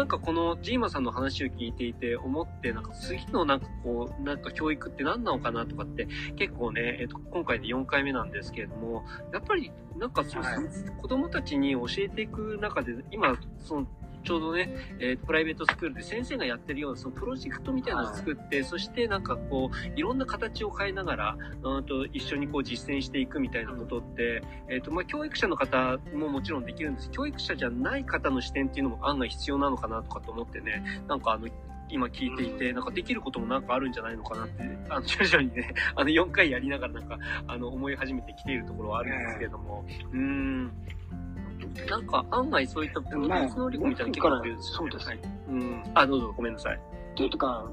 なんかこのジーマさんの話を聞いていて思って、なんか次のなんかこう、なんか教育って何なのかなとかって結構ね、えっ、と、今回で4回目なんですけれども、やっぱりなんかその、はい、子供たちに教えていく中で、今、そのちょうどね、えー、プライベートスクールで先生がやってるようなそのプロジェクトみたいなのを作って、はい、そしてなんかこう、いろんな形を変えながら、うんと一緒にこう実践していくみたいなことって、えっ、ー、と、まあ、教育者の方ももちろんできるんです。教育者じゃない方の視点っていうのも案外必要なのかなとかと思ってね、なんかあの、今聞いていて、なんかできることもなんかあるんじゃないのかなって、あの、徐々にね、あの、4回やりながらなんか、あの、思い始めてきているところはあるんですけれども、うーん、なんか案外そういったプロデュース能力みたいな結構あるんですよ、ね、そうです。はい、うん。あ、どうぞごめんなさい。というか、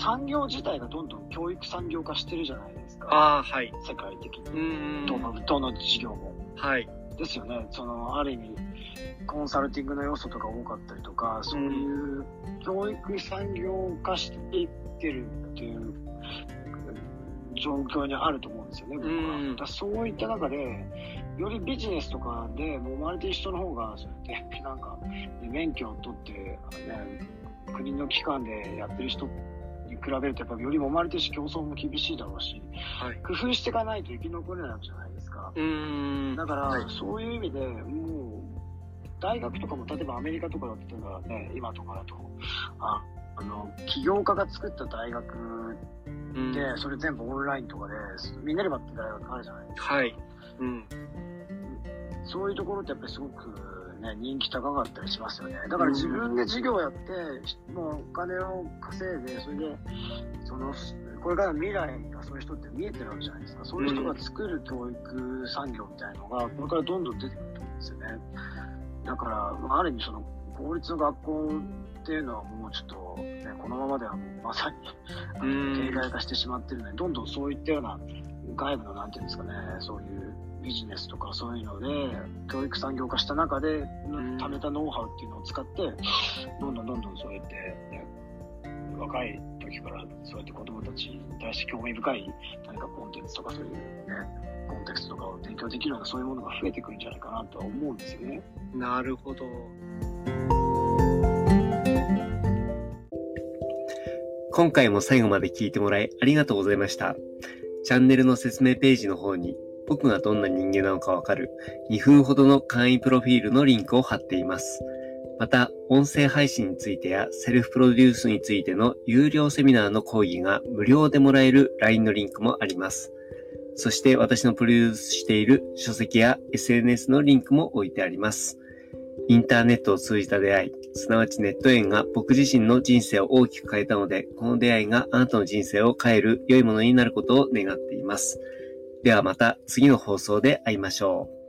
産業自体がどんどん教育産業化してるじゃないですか。ああ、はい。世界的に。うん。どの、どの事業も。はい。ですよね。その、ある意味、コンサルティングの要素とか多かったりとか、そういう教育産業化していってるっていう状況にあると思うんですよね、僕は。だそういった中で、よりビジネスとかで、もう周りと一緒の方が、そうやって、なんか、免許を取って、ね、国の機関でやってる人に比べると、やっぱりよりも周りとして競争も厳しいだろうし、はい、工夫していかないと生き残れないわけじゃないですか。だから、はい、そういう意味でもう、大学とかも、例えばアメリカとかだったらね、今とかだと、ああの、起業家が作った大学で、それ全部オンラインとかで、ミネルバって大学あるじゃないですか。はい。うん。そういうところってやっぱりすごくね、人気高かったりしますよね。だから自分で事業やって、もうお金を稼いで、それで、その、これから未来がそういう人って見えてるわけじゃないですか。そういう人が作る教育産業みたいなのが、これからどんどん出てくると思うんですよね。だから、ある意味その、公立の学校っていうのはもうちょっと、ね、このままではもうまさに、形骸化してしまってるので、どんどんそういったような外部のなんていうんですかね、そういうビジネスとかそういうので、教育産業化した中で、貯めたノウハウっていうのを使って、どんどんどんどんそうやって、ね、若い時からそうやって子供たちに対して興味深い何かコンテンツとかそういうね、コンテクストとかを提供できるようなそういうものが増えてくるんじゃないかなとは思うんですよね。なるほど。今回も最後まで聞いてもらいありがとうございました。チャンネルの説明ページの方に僕がどんな人間なのかわかる2分ほどの簡易プロフィールのリンクを貼っています。また、音声配信についてやセルフプロデュースについての有料セミナーの講義が無料でもらえる LINE のリンクもあります。そして私のプロデュースしている書籍や SNS のリンクも置いてあります。インターネットを通じた出会い、すなわちネット縁が僕自身の人生を大きく変えたので、この出会いがあなたの人生を変える良いものになることを願っています。ではまた次の放送で会いましょう。